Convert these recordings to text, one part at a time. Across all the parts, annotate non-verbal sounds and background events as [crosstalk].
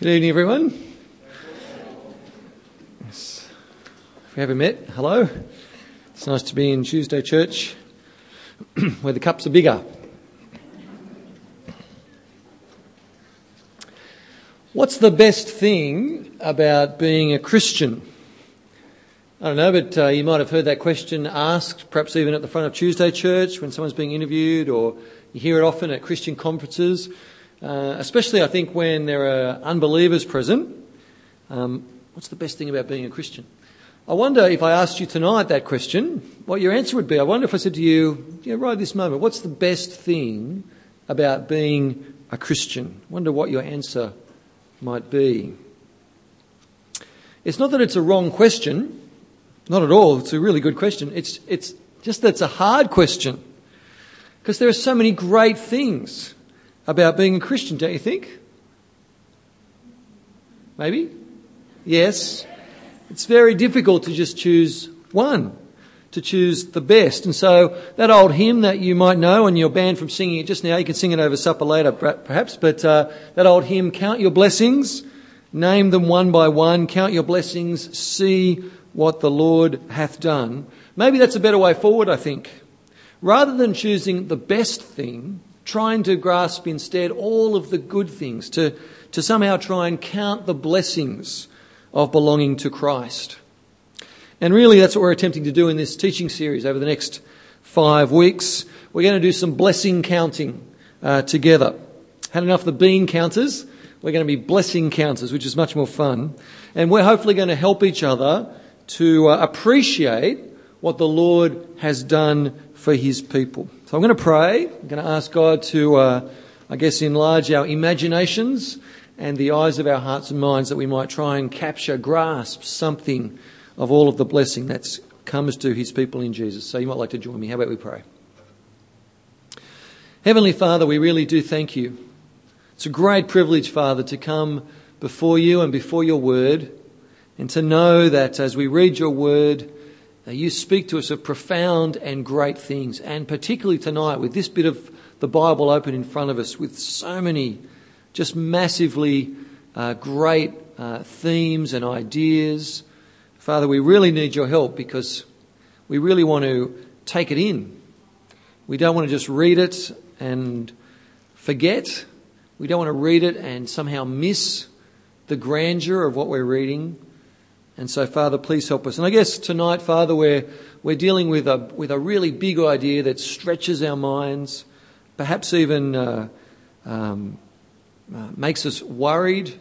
Good evening, everyone. Yes. If we haven't met, hello. It's nice to be in Tuesday Church [clears throat] where the cups are bigger. What's the best thing about being a Christian? I don't know, but uh, you might have heard that question asked, perhaps even at the front of Tuesday Church when someone's being interviewed, or you hear it often at Christian conferences. Uh, especially I think when there are unbelievers present. Um, what's the best thing about being a Christian? I wonder if I asked you tonight that question, what your answer would be. I wonder if I said to you, yeah, right this moment, what's the best thing about being a Christian? I wonder what your answer might be. It's not that it's a wrong question, not at all. It's a really good question. It's, it's just that it's a hard question because there are so many great things about being a Christian, don't you think? Maybe? Yes. It's very difficult to just choose one, to choose the best. And so that old hymn that you might know and you're banned from singing it just now, you can sing it over supper later perhaps, but uh, that old hymn, Count Your Blessings, name them one by one, count your blessings, see what the Lord hath done. Maybe that's a better way forward, I think. Rather than choosing the best thing, trying to grasp instead all of the good things, to, to somehow try and count the blessings of belonging to Christ. And really, that's what we're attempting to do in this teaching series over the next five weeks. We're going to do some blessing counting uh, together. Had enough of the bean counters. We're going to be blessing counters, which is much more fun. And we're hopefully going to help each other to uh, appreciate what the Lord has done for his people. So I'm going to pray. I'm going to ask God to, uh, I guess, enlarge our imaginations and the eyes of our hearts and minds that we might try and capture, grasp something of all of the blessing that comes to his people in Jesus. So you might like to join me. How about we pray? Heavenly Father, we really do thank you. It's a great privilege, Father, to come before you and before your word and to know that as we read your word, you speak to us of profound and great things, and particularly tonight with this bit of the Bible open in front of us with so many just massively uh, great uh, themes and ideas. Father, we really need your help because we really want to take it in. We don't want to just read it and forget. We don't want to read it and somehow miss the grandeur of what we're reading. And so, Father, please help us. And I guess tonight, Father, we're, we're dealing with a, with a really big idea that stretches our minds, perhaps even uh, um, uh, makes us worried.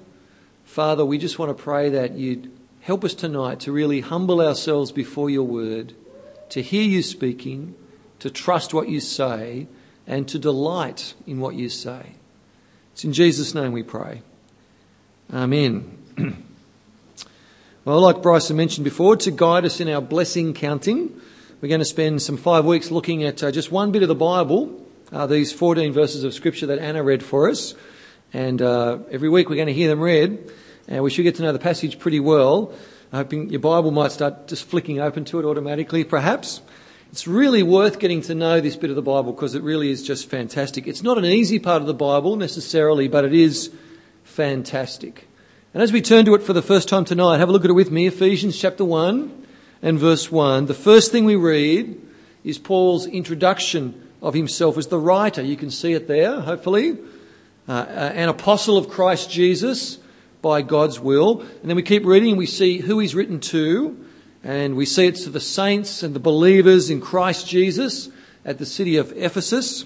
Father, we just want to pray that you'd help us tonight to really humble ourselves before your word, to hear you speaking, to trust what you say, and to delight in what you say. It's in Jesus' name we pray. Amen. [clears throat] Well, like Bryson mentioned before, to guide us in our blessing counting, we're going to spend some five weeks looking at uh, just one bit of the Bible, uh, these 14 verses of Scripture that Anna read for us. And uh, every week we're going to hear them read, and we should get to know the passage pretty well. I'm Hoping your Bible might start just flicking open to it automatically, perhaps. It's really worth getting to know this bit of the Bible because it really is just fantastic. It's not an easy part of the Bible necessarily, but it is fantastic. And as we turn to it for the first time tonight, have a look at it with me, Ephesians chapter 1 and verse 1. The first thing we read is Paul's introduction of himself as the writer. You can see it there, hopefully. Uh, uh, an apostle of Christ Jesus by God's will. And then we keep reading and we see who he's written to. And we see it's to the saints and the believers in Christ Jesus at the city of Ephesus.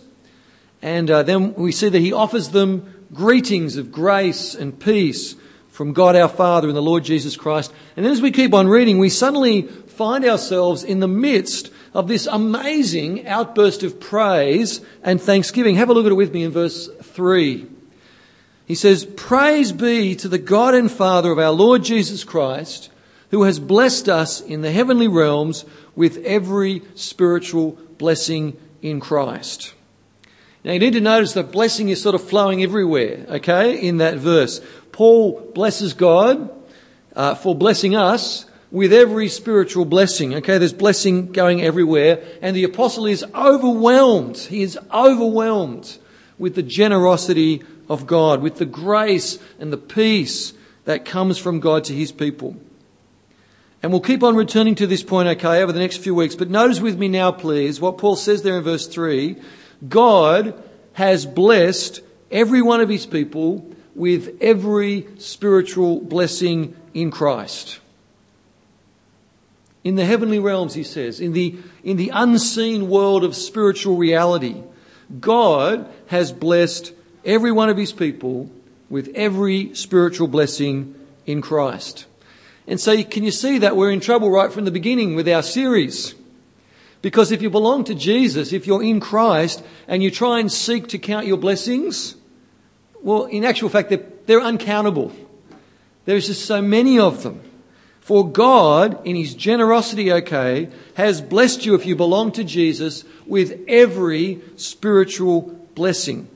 And uh, then we see that he offers them greetings of grace and peace from God our Father and the Lord Jesus Christ. And then as we keep on reading, we suddenly find ourselves in the midst of this amazing outburst of praise and thanksgiving. Have a look at it with me in verse 3. He says, Praise be to the God and Father of our Lord Jesus Christ, who has blessed us in the heavenly realms with every spiritual blessing in Christ. Now you need to notice that blessing is sort of flowing everywhere, okay, in that verse. Paul blesses God uh, for blessing us with every spiritual blessing. Okay, there's blessing going everywhere, and the apostle is overwhelmed. He is overwhelmed with the generosity of God, with the grace and the peace that comes from God to his people. And we'll keep on returning to this point, okay, over the next few weeks. But notice with me now, please, what Paul says there in verse 3 God has blessed every one of his people with every spiritual blessing in Christ. In the heavenly realms, he says, in the, in the unseen world of spiritual reality, God has blessed every one of his people with every spiritual blessing in Christ. And so, can you see that we're in trouble right from the beginning with our series? Because if you belong to Jesus, if you're in Christ, and you try and seek to count your blessings, well, in actual fact, they're, they're uncountable. There's just so many of them. For God, in His generosity, okay, has blessed you if you belong to Jesus with every spiritual blessing.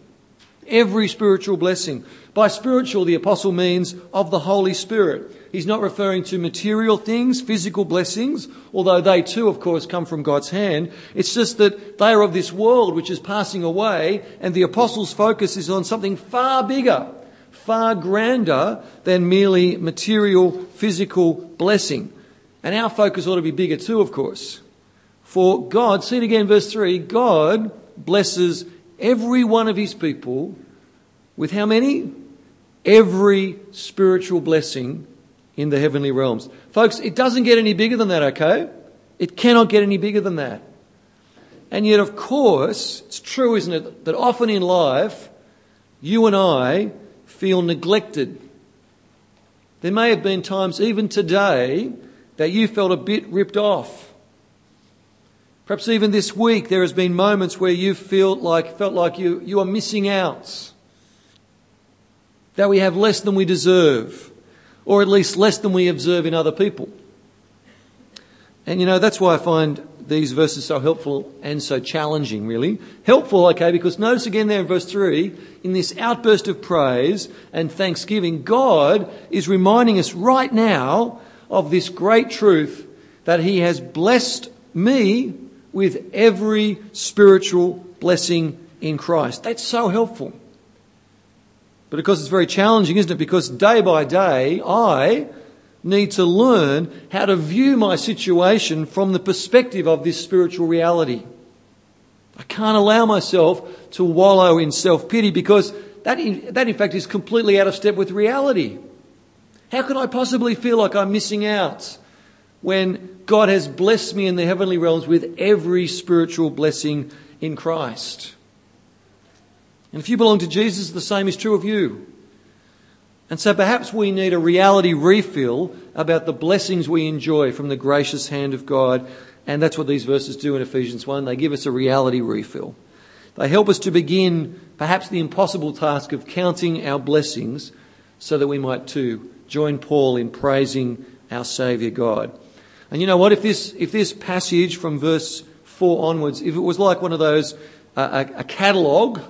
Every spiritual blessing. By spiritual, the apostle means of the Holy Spirit. He's not referring to material things, physical blessings, although they too, of course, come from God's hand. It's just that they are of this world which is passing away, and the apostle's focus is on something far bigger, far grander than merely material, physical blessing. And our focus ought to be bigger too, of course. For God, see it again, verse 3 God blesses every one of his people with how many? every spiritual blessing in the heavenly realms. Folks, it doesn't get any bigger than that, okay? It cannot get any bigger than that. And yet, of course, it's true, isn't it, that often in life, you and I feel neglected. There may have been times, even today, that you felt a bit ripped off. Perhaps even this week, there has been moments where you felt like, felt like you, you are missing out that we have less than we deserve, or at least less than we observe in other people. And you know, that's why I find these verses so helpful and so challenging, really. Helpful, okay, because notice again there in verse 3, in this outburst of praise and thanksgiving, God is reminding us right now of this great truth that He has blessed me with every spiritual blessing in Christ. That's so helpful. But of course, it's very challenging, isn't it? Because day by day, I need to learn how to view my situation from the perspective of this spiritual reality. I can't allow myself to wallow in self pity because that in, that, in fact, is completely out of step with reality. How can I possibly feel like I'm missing out when God has blessed me in the heavenly realms with every spiritual blessing in Christ? And if you belong to Jesus, the same is true of you. And so perhaps we need a reality refill about the blessings we enjoy from the gracious hand of God. And that's what these verses do in Ephesians 1. They give us a reality refill. They help us to begin perhaps the impossible task of counting our blessings so that we might too join Paul in praising our Saviour God. And you know what? If this, if this passage from verse 4 onwards, if it was like one of those, uh, a, a catalogue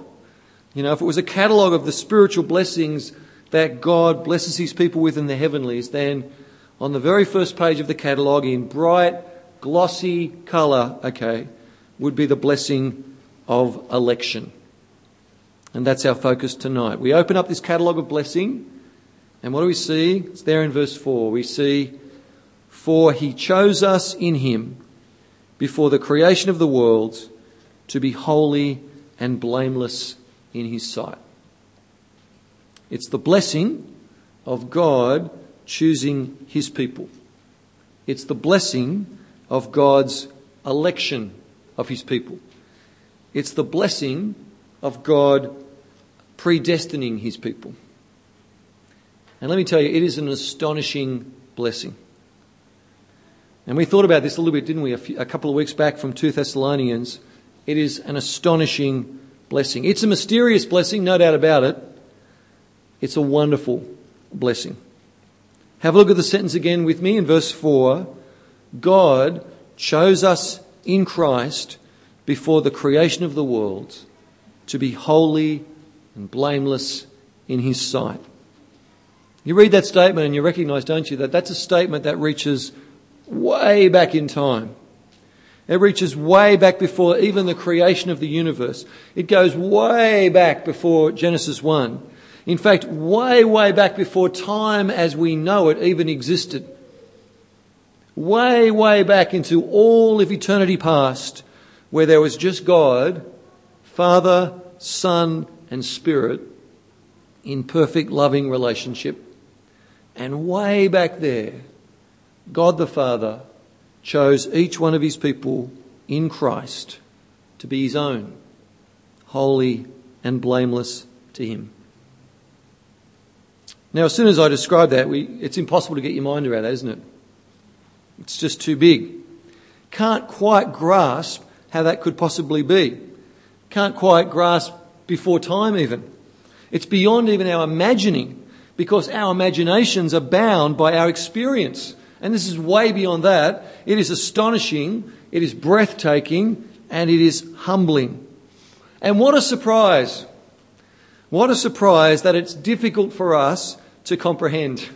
you know, if it was a catalogue of the spiritual blessings that God blesses his people with in the heavenlies, then on the very first page of the catalogue, in bright, glossy colour, okay, would be the blessing of election. And that's our focus tonight. We open up this catalogue of blessing, and what do we see? It's there in verse 4. We see, For he chose us in him before the creation of the world to be holy and blameless in His sight. It's the blessing of God choosing His people. It's the blessing of God's election of His people. It's the blessing of God predestining His people. And let me tell you, it is an astonishing blessing. And we thought about this a little bit, didn't we, a, few, a couple of weeks back from 2 Thessalonians. It is an astonishing blessing. It's a mysterious blessing, no doubt about it. It's a wonderful blessing. Have a look at the sentence again with me in verse 4. God chose us in Christ before the creation of the world to be holy and blameless in His sight. You read that statement and you recognize, don't you, that that's a statement that reaches way back in time. It reaches way back before even the creation of the universe. It goes way back before Genesis 1. In fact, way, way back before time as we know it even existed. Way, way back into all of eternity past, where there was just God, Father, Son, and Spirit in perfect loving relationship. And way back there, God the Father chose each one of his people in Christ to be his own, holy and blameless to him. Now, as soon as I describe that, we, it's impossible to get your mind around that, isn't it? It's just too big. Can't quite grasp how that could possibly be. Can't quite grasp before time, even. It's beyond even our imagining because our imaginations are bound by our experience. And this is way beyond that. It is astonishing, it is breathtaking, and it is humbling. And what a surprise! What a surprise that it's difficult for us to comprehend.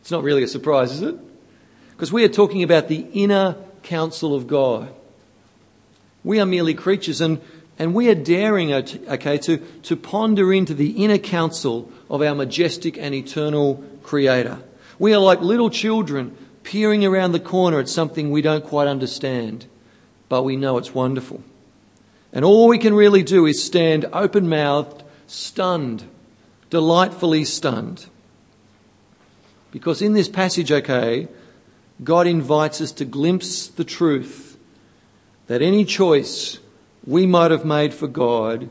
It's not really a surprise, is it? Because we are talking about the inner counsel of God. We are merely creatures and, and we are daring, uh, okay, to, to ponder into the inner counsel of our majestic and eternal Creator. We are like little children peering around the corner at something we don't quite understand, but we know it's wonderful. And all we can really do is stand open mouthed, stunned, delightfully stunned. Because in this passage, okay, God invites us to glimpse the truth that any choice we might have made for God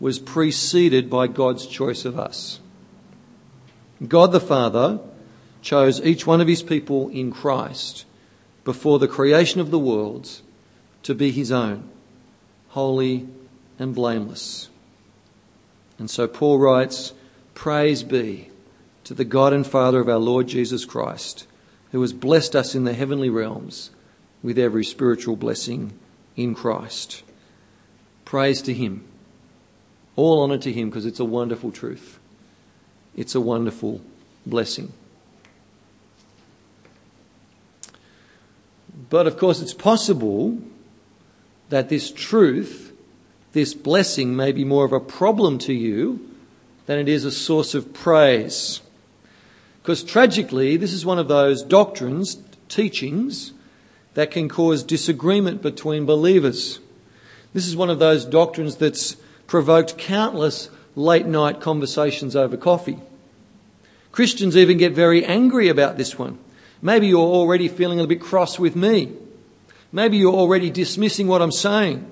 was preceded by God's choice of us. God the Father chose each one of his people in Christ before the creation of the worlds to be his own, holy and blameless. And so Paul writes, Praise be to the God and Father of our Lord Jesus Christ, who has blessed us in the heavenly realms with every spiritual blessing in Christ. Praise to him. All honour to him because it's a wonderful truth. It's a wonderful blessing. But of course, it's possible that this truth, this blessing, may be more of a problem to you than it is a source of praise. Because tragically, this is one of those doctrines, teachings, that can cause disagreement between believers. This is one of those doctrines that's provoked countless late night conversations over coffee. Christians even get very angry about this one. Maybe you're already feeling a bit cross with me. Maybe you're already dismissing what I'm saying.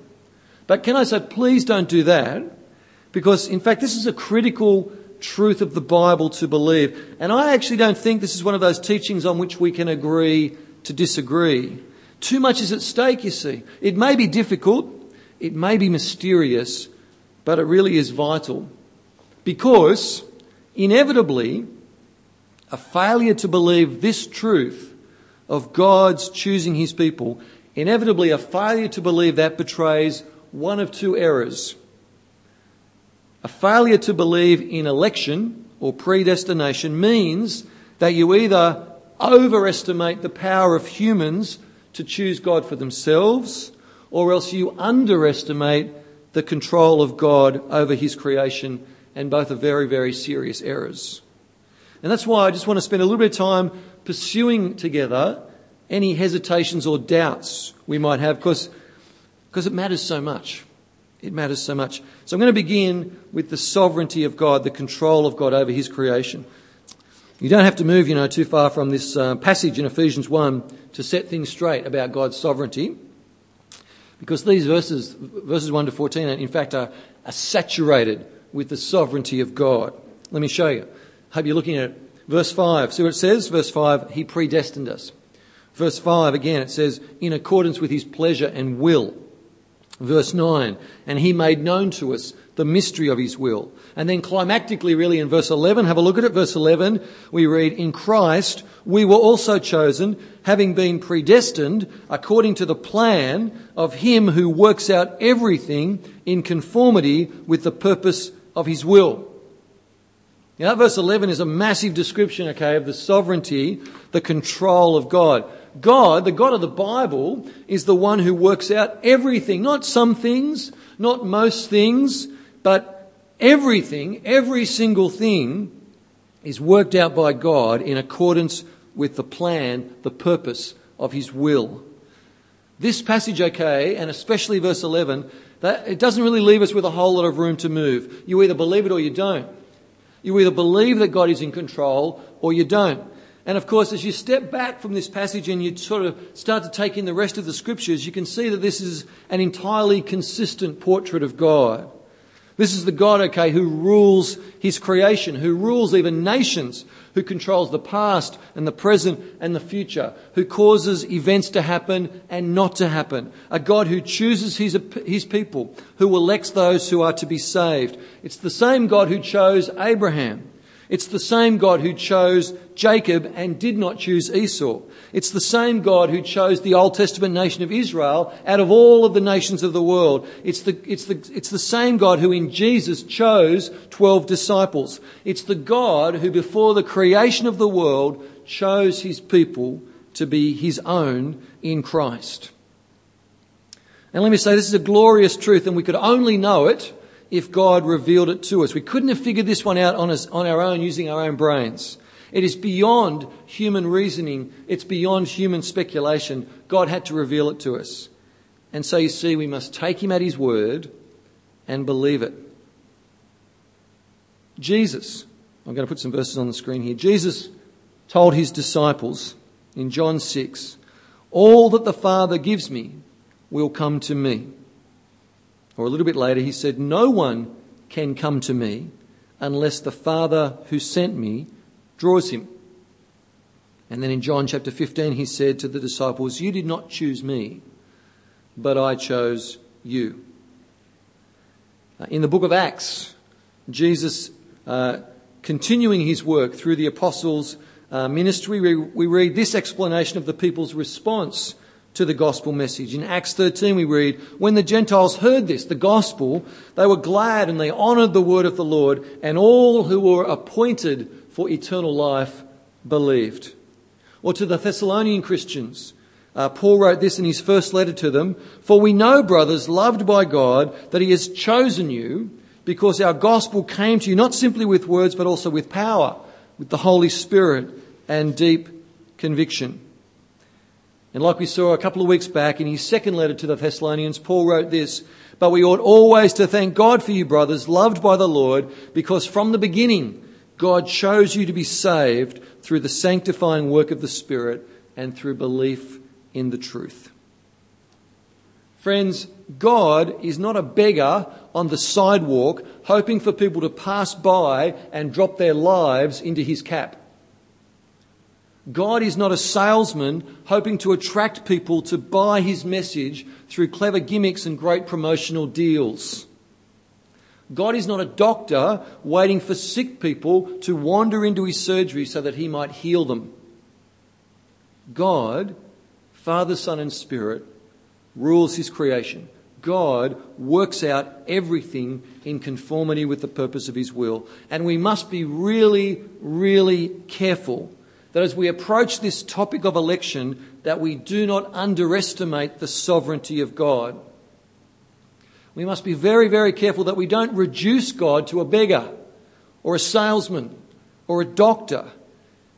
But can I say, please don't do that? Because, in fact, this is a critical truth of the Bible to believe. And I actually don't think this is one of those teachings on which we can agree to disagree. Too much is at stake, you see. It may be difficult, it may be mysterious, but it really is vital. Because, inevitably, a failure to believe this truth of God's choosing his people, inevitably a failure to believe that betrays one of two errors. A failure to believe in election or predestination means that you either overestimate the power of humans to choose God for themselves, or else you underestimate the control of God over his creation, and both are very, very serious errors. And that's why I just want to spend a little bit of time pursuing together any hesitations or doubts we might have because, it matters so much. It matters so much. So I'm going to begin with the sovereignty of God, the control of God over his creation. You don't have to move, you know, too far from this uh, passage in Ephesians 1 to set things straight about God's sovereignty. Because these verses, verses 1 to 14, in fact, are, are saturated with the sovereignty of God. Let me show you hope you're looking at it. Verse 5. See what it says? Verse 5, He predestined us. Verse 5, again, it says, in accordance with His pleasure and will. Verse 9, and He made known to us the mystery of His will. And then climactically, really, in verse 11, have a look at it. Verse 11, we read, In Christ we were also chosen, having been predestined according to the plan of Him who works out everything in conformity with the purpose of His will. Now, verse 11 is a massive description, okay, of the sovereignty, the control of God. God, the God of the Bible, is the one who works out everything, not some things, not most things, but everything, every single thing is worked out by God in accordance with the plan, the purpose of His will. This passage, okay, and especially verse 11, that, it doesn't really leave us with a whole lot of room to move. You either believe it or you don't. You either believe that God is in control or you don't. And of course, as you step back from this passage and you sort of start to take in the rest of the scriptures, you can see that this is an entirely consistent portrait of God. This is the God, okay, who rules his creation, who rules even nations, who controls the past and the present and the future, who causes events to happen and not to happen. A God who chooses his, his people, who elects those who are to be saved. It's the same God who chose Abraham. It's the same God who chose Jacob and did not choose Esau. It's the same God who chose the Old Testament nation of Israel out of all of the nations of the world. It's the, it's the, it's the same God who in Jesus chose 12 disciples. It's the God who before the creation of the world chose his people to be his own in Christ. And let me say, this is a glorious truth and we could only know it if God revealed it to us. We couldn't have figured this one out on, us, on our own using our own brains. It is beyond human reasoning. It's beyond human speculation. God had to reveal it to us. And so you see, we must take him at his word and believe it. Jesus, I'm going to put some verses on the screen here. Jesus told his disciples in John 6, All that the Father gives me will come to me. Or a little bit later, he said, No one can come to me unless the Father who sent me draws him. And then in John chapter 15, he said to the disciples, You did not choose me, but I chose you. Uh, in the book of Acts, Jesus, uh, continuing his work through the apostles' uh, ministry, we, we read this explanation of the people's response to the gospel message. In Acts 13 we read, When the Gentiles heard this, the gospel, they were glad and they honoured the word of the Lord, and all who were appointed for eternal life believed. Or to the Thessalonian Christians, uh, Paul wrote this in his first letter to them, For we know, brothers, loved by God, that he has chosen you, because our gospel came to you not simply with words, but also with power, with the Holy Spirit and deep conviction. And like we saw a couple of weeks back in his second letter to the Thessalonians, Paul wrote this, But we ought always to thank God for you, brothers, loved by the Lord, because from the beginning God chose you to be saved through the sanctifying work of the Spirit and through belief in the truth. Friends, God is not a beggar on the sidewalk hoping for people to pass by and drop their lives into his cap. God is not a salesman hoping to attract people to buy his message through clever gimmicks and great promotional deals. God is not a doctor waiting for sick people to wander into his surgery so that he might heal them. God, Father, Son, and Spirit, rules his creation. God works out everything in conformity with the purpose of his will. And we must be really, really careful that as we approach this topic of election, that we do not underestimate the sovereignty of God. We must be very, very careful that we don't reduce God to a beggar or a salesman or a doctor,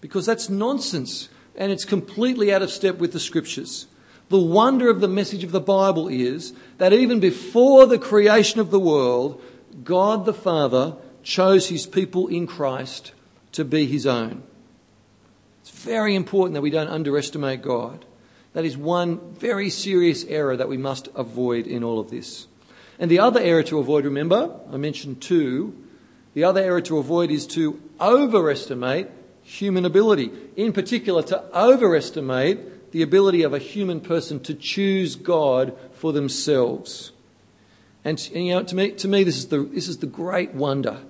because that's nonsense and it's completely out of step with the scriptures. The wonder of the message of the Bible is that even before the creation of the world, God the Father chose his people in Christ to be his own. It's very important that we don't underestimate God. That is one very serious error that we must avoid in all of this. And the other error to avoid, remember, I mentioned two. The other error to avoid is to overestimate human ability. In particular, to overestimate the ability of a human person to choose God for themselves. And, and you know, to me, to me this, is the, this is the great wonder,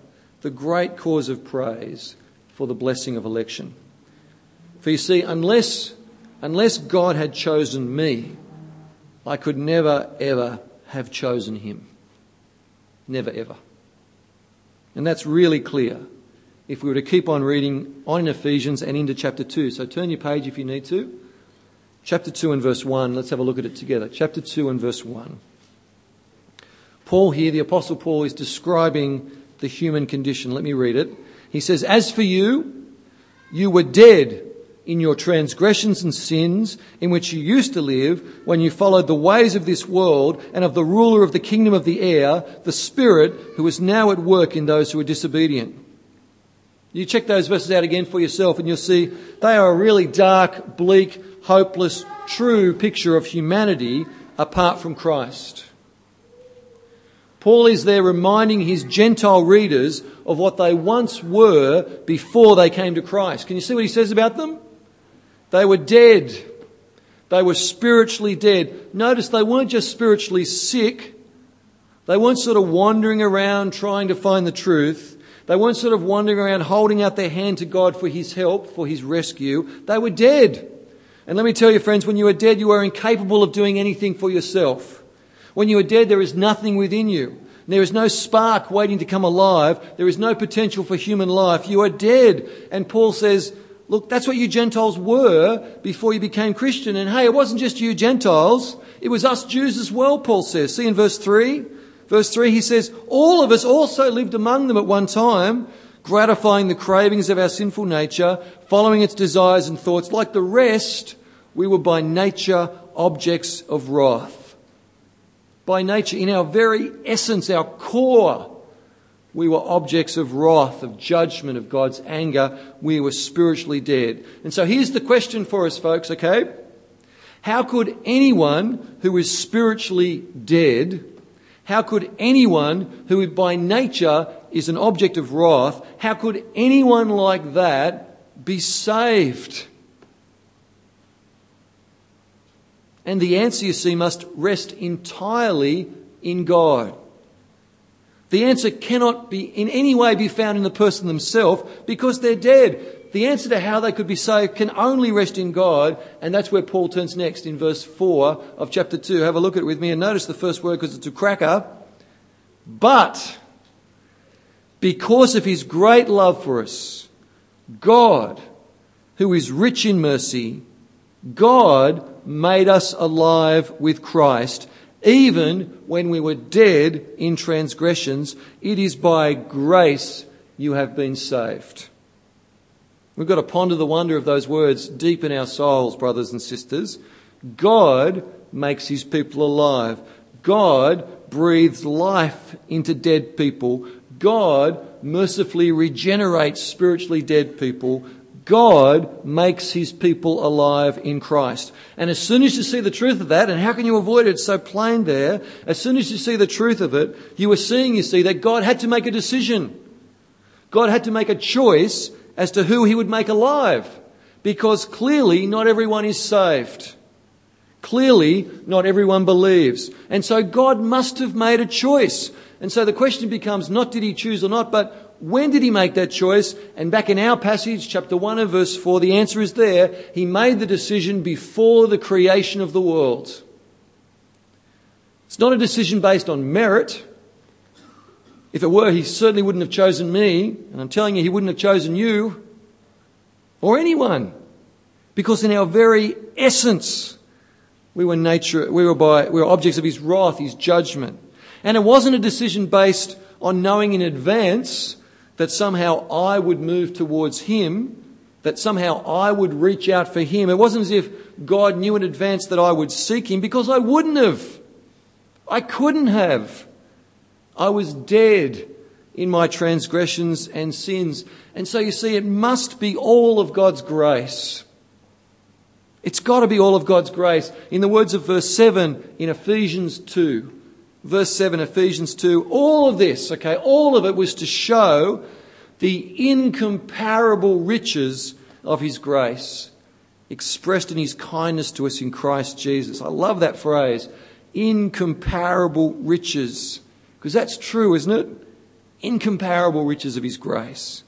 the great cause of praise for the blessing of election. For you see, unless, unless God had chosen me, I could never, ever have chosen him. Never, ever. And that's really clear if we were to keep on reading on in Ephesians and into chapter 2. So turn your page if you need to. Chapter 2 and verse 1. Let's have a look at it together. Chapter 2 and verse 1. Paul here, the Apostle Paul, is describing the human condition. Let me read it. He says, As for you, you were dead in your transgressions and sins in which you used to live when you followed the ways of this world and of the ruler of the kingdom of the air, the Spirit who is now at work in those who are disobedient. You check those verses out again for yourself and you'll see they are a really dark, bleak, hopeless, true picture of humanity apart from Christ. Paul is there reminding his Gentile readers of what they once were before they came to Christ. Can you see what he says about them? They were dead. They were spiritually dead. Notice they weren't just spiritually sick. They weren't sort of wandering around trying to find the truth. They weren't sort of wandering around holding out their hand to God for His help, for His rescue. They were dead. And let me tell you, friends, when you are dead, you are incapable of doing anything for yourself. When you are dead, there is nothing within you. There is no spark waiting to come alive. There is no potential for human life. You are dead. And Paul says, Look, that's what you Gentiles were before you became Christian. And hey, it wasn't just you Gentiles, it was us Jews as well, Paul says. See in verse 3? Verse 3, he says, All of us also lived among them at one time, gratifying the cravings of our sinful nature, following its desires and thoughts. Like the rest, we were by nature objects of wrath. By nature, in our very essence, our core, we were objects of wrath, of judgment, of God's anger. We were spiritually dead. And so here's the question for us, folks, okay? How could anyone who is spiritually dead, how could anyone who by nature is an object of wrath, how could anyone like that be saved? And the answer, you see, must rest entirely in God. The answer cannot be in any way be found in the person themselves because they're dead. The answer to how they could be saved can only rest in God, and that's where Paul turns next in verse 4 of chapter 2. Have a look at it with me and notice the first word because it's a cracker. But, because of his great love for us, God, who is rich in mercy, God made us alive with Christ even when we were dead in transgressions, it is by grace you have been saved. We've got to ponder the wonder of those words deep in our souls, brothers and sisters. God makes his people alive. God breathes life into dead people. God mercifully regenerates spiritually dead people. God makes his people alive in Christ. And as soon as you see the truth of that, and how can you avoid it? It's so plain there. As soon as you see the truth of it, you are seeing, you see, that God had to make a decision. God had to make a choice as to who he would make alive. Because clearly not everyone is saved. Clearly not everyone believes. And so God must have made a choice. And so the question becomes not did he choose or not, but when did he make that choice? And back in our passage, chapter 1 and verse 4, the answer is there. He made the decision before the creation of the world. It's not a decision based on merit. If it were, he certainly wouldn't have chosen me. And I'm telling you, he wouldn't have chosen you or anyone. Because in our very essence, we were nature, we were by, we were objects of his wrath, his judgment. And it wasn't a decision based on knowing in advance that somehow I would move towards Him, that somehow I would reach out for Him. It wasn't as if God knew in advance that I would seek Him because I wouldn't have. I couldn't have. I was dead in my transgressions and sins. And so you see, it must be all of God's grace. It's got to be all of God's grace. In the words of verse 7 in Ephesians 2, verse 7, Ephesians 2, all of this, okay, all of it was to show the incomparable riches of His grace expressed in His kindness to us in Christ Jesus. I love that phrase, incomparable riches, because that's true, isn't it? Incomparable riches of His grace.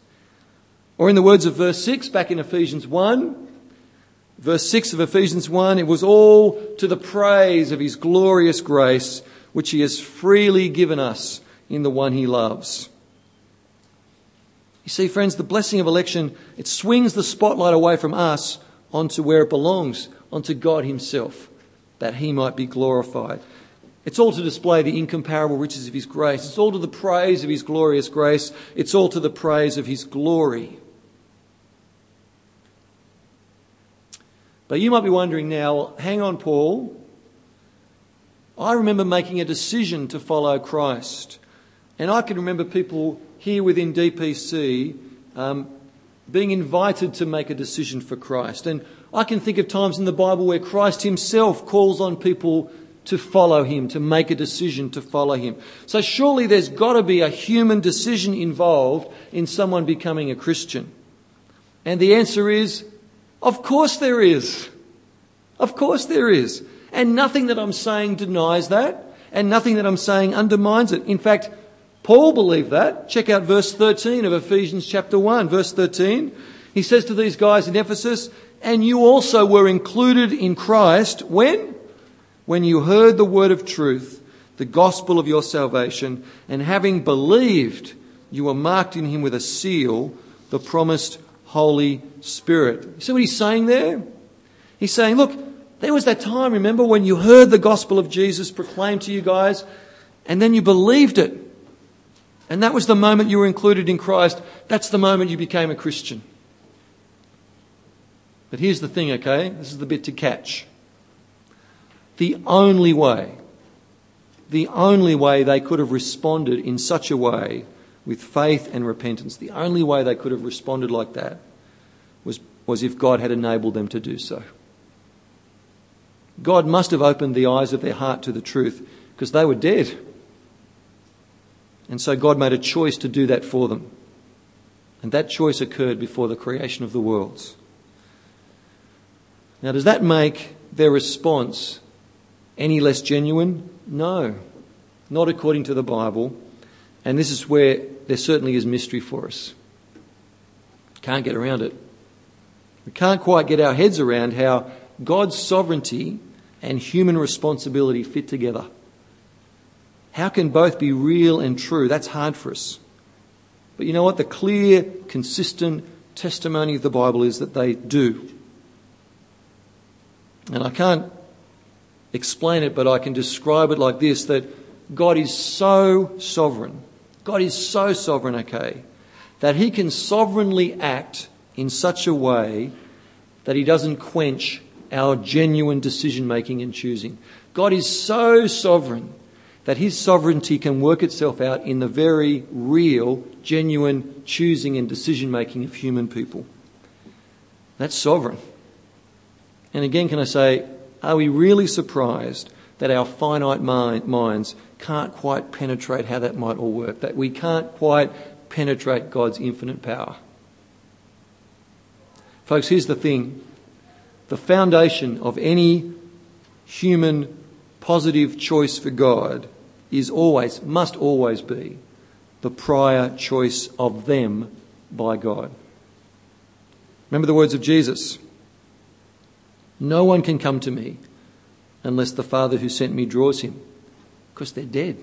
Or in the words of verse 6 back in Ephesians 1, verse 6 of Ephesians 1, it was all to the praise of His glorious grace which he has freely given us in the one he loves. You see, friends, the blessing of election, it swings the spotlight away from us onto where it belongs, onto God himself, that he might be glorified. It's all to display the incomparable riches of His grace. It's all to the praise of His glorious grace. It's all to the praise of His glory. But you might be wondering now, hang on, Paul. I remember making a decision to follow Christ. And I can remember people here within DPC um, being invited to make a decision for Christ. And I can think of times in the Bible where Christ himself calls on people to follow him, to make a decision to follow him. So surely there's got to be a human decision involved in someone becoming a Christian. And the answer is, of course there is. Of course there is. And nothing that I'm saying denies that, and nothing that I'm saying undermines it. In fact, Paul believed that. Check out verse 13 of Ephesians chapter 1. Verse 13. He says to these guys in Ephesus, And you also were included in Christ when? When you heard the word of truth, the gospel of your salvation, and having believed, you were marked in him with a seal, the promised Holy Spirit. You see what he's saying there? He's saying, look, there was that time, remember, when you heard the gospel of Jesus proclaimed to you guys, and then you believed it. And that was the moment you were included in Christ. That's the moment you became a Christian. But here's the thing, okay? This is the bit to catch. The only way, the only way they could have responded in such a way with faith and repentance, the only way they could have responded like that was, was if God had enabled them to do so. God must have opened the eyes of their heart to the truth because they were dead. And so God made a choice to do that for them. And that choice occurred before the creation of the worlds. Now, does that make their response any less genuine? No, not according to the Bible. And this is where there certainly is mystery for us. Can't get around it. We can't quite get our heads around how God's sovereignty and human responsibility fit together. How can both be real and true? That's hard for us. But you know what? The clear, consistent testimony of the Bible is that they do. And I can't explain it, but I can describe it like this that God is so sovereign. God is so sovereign, okay, that He can sovereignly act in such a way that He doesn't quench our genuine decision making and choosing. God is so sovereign that his sovereignty can work itself out in the very real, genuine choosing and decision making of human people. That's sovereign. And again, can I say, are we really surprised that our finite mind, minds can't quite penetrate how that might all work? That we can't quite penetrate God's infinite power? Folks, here's the thing the foundation of any human positive choice for God is always, must always be, the prior choice of them by God. Remember the words of Jesus No one can come to me unless the Father who sent me draws him, because they're dead.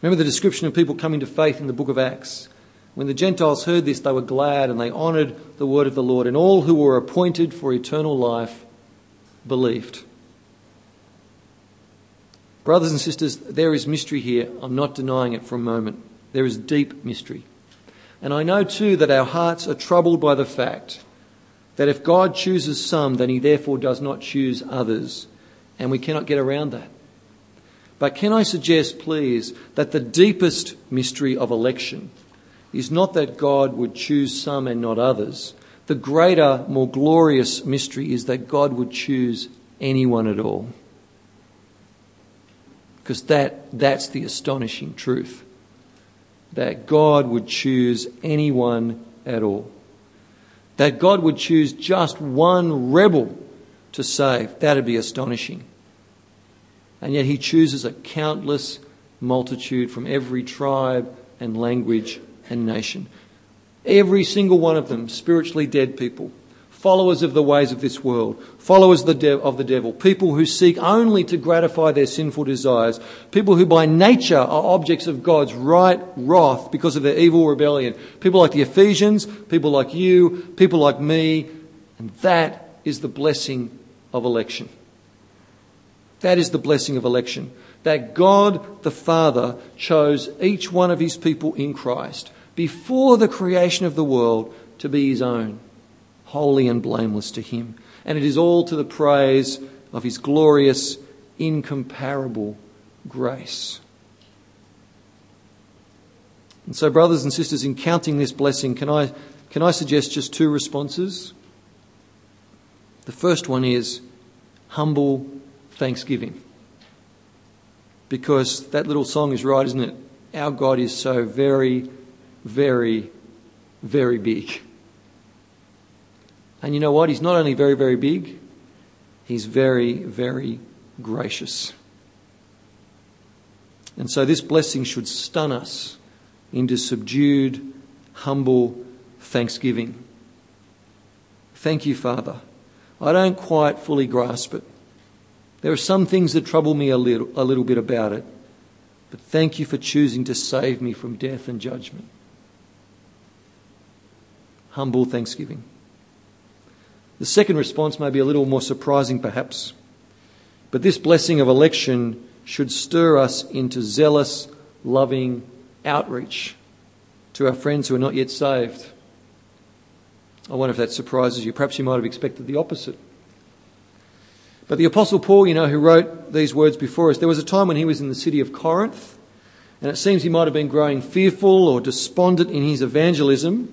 Remember the description of people coming to faith in the book of Acts. When the Gentiles heard this, they were glad and they honoured the word of the Lord, and all who were appointed for eternal life believed. Brothers and sisters, there is mystery here. I'm not denying it for a moment. There is deep mystery. And I know too that our hearts are troubled by the fact that if God chooses some, then he therefore does not choose others. And we cannot get around that. But can I suggest, please, that the deepest mystery of election is not that God would choose some and not others. The greater, more glorious mystery is that God would choose anyone at all. Because that, that's the astonishing truth. That God would choose anyone at all. That God would choose just one rebel to save. That'd be astonishing. And yet he chooses a countless multitude from every tribe and language and nation. Every single one of them spiritually dead people, followers of the ways of this world, followers of the devil, people who seek only to gratify their sinful desires, people who by nature are objects of God's right wrath because of their evil rebellion, people like the Ephesians, people like you, people like me, and that is the blessing of election. That is the blessing of election. That God the Father chose each one of his people in Christ before the creation of the world to be his own, holy and blameless to him. And it is all to the praise of his glorious, incomparable grace. And so, brothers and sisters, in counting this blessing, can I, can I suggest just two responses? The first one is humble thanksgiving. Because that little song is right, isn't it? Our God is so very, very, very big. And you know what? He's not only very, very big, he's very, very gracious. And so this blessing should stun us into subdued, humble thanksgiving. Thank you, Father. I don't quite fully grasp it. There are some things that trouble me a little, a little bit about it. But thank you for choosing to save me from death and judgment. Humble thanksgiving. The second response may be a little more surprising, perhaps. But this blessing of election should stir us into zealous, loving outreach to our friends who are not yet saved. I wonder if that surprises you. Perhaps you might have expected the opposite. But the Apostle Paul, you know, who wrote these words before us, there was a time when he was in the city of Corinth, and it seems he might have been growing fearful or despondent in his evangelism.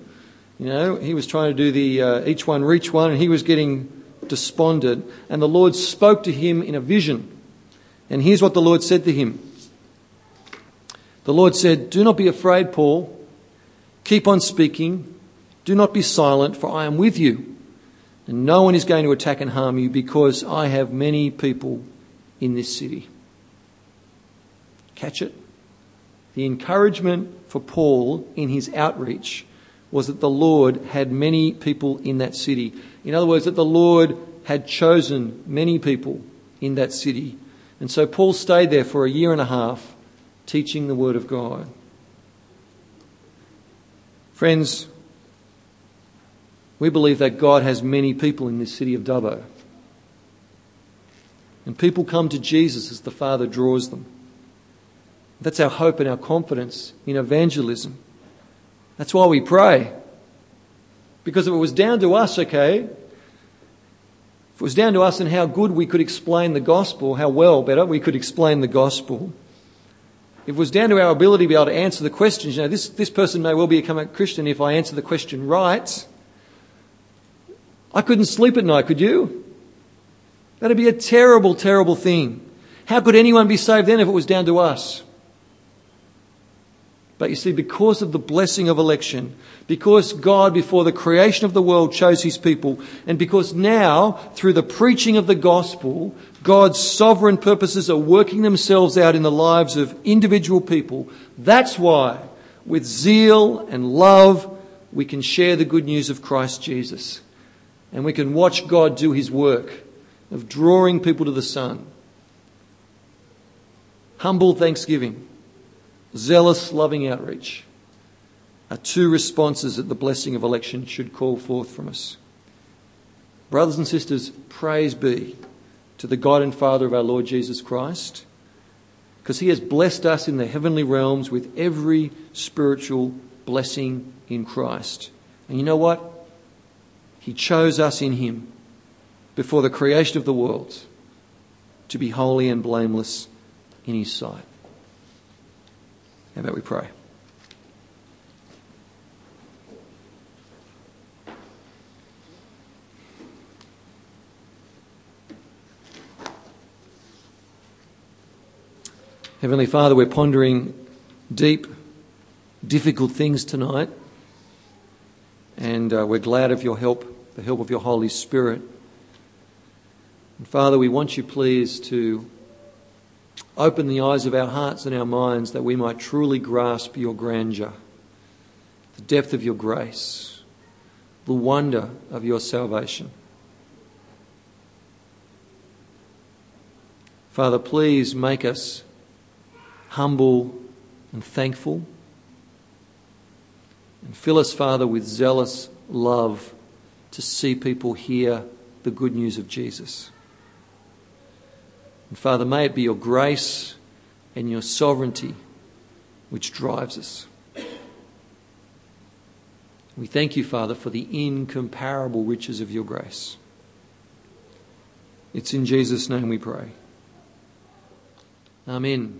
You know, he was trying to do the uh, each one reach one, and he was getting despondent. And the Lord spoke to him in a vision. And here's what the Lord said to him The Lord said, Do not be afraid, Paul. Keep on speaking. Do not be silent, for I am with you. And no one is going to attack and harm you because I have many people in this city. Catch it? The encouragement for Paul in his outreach was that the Lord had many people in that city. In other words, that the Lord had chosen many people in that city. And so Paul stayed there for a year and a half teaching the Word of God. Friends, we believe that God has many people in this city of Dubbo. And people come to Jesus as the Father draws them. That's our hope and our confidence in evangelism. That's why we pray. Because if it was down to us, okay, if it was down to us and how good we could explain the gospel, how well, better, we could explain the gospel, if it was down to our ability to be able to answer the questions, you know, this, this person may well become a Christian if I answer the question right. I couldn't sleep at night, could you? That'd be a terrible, terrible thing. How could anyone be saved then if it was down to us? But you see, because of the blessing of election, because God, before the creation of the world, chose his people, and because now, through the preaching of the gospel, God's sovereign purposes are working themselves out in the lives of individual people, that's why, with zeal and love, we can share the good news of Christ Jesus. And we can watch God do his work of drawing people to the Son. Humble thanksgiving zealous, loving outreach are two responses that the blessing of election should call forth from us. Brothers and sisters, praise be to the God and Father of our Lord Jesus Christ, because He has blessed us in the heavenly realms with every spiritual blessing in Christ. And you know what? He chose us in Him before the creation of the world to be holy and blameless in His sight. How about we pray? Heavenly Father, we're pondering deep, difficult things tonight, and uh, we're glad of your help, the help of your Holy Spirit. And Father, we want you, please, to Open the eyes of our hearts and our minds that we might truly grasp your grandeur, the depth of your grace, the wonder of your salvation. Father, please make us humble and thankful. And fill us, Father, with zealous love to see people hear the good news of Jesus. And Father, may it be your grace and your sovereignty which drives us. We thank you, Father, for the incomparable riches of your grace. It's in Jesus' name we pray. Amen.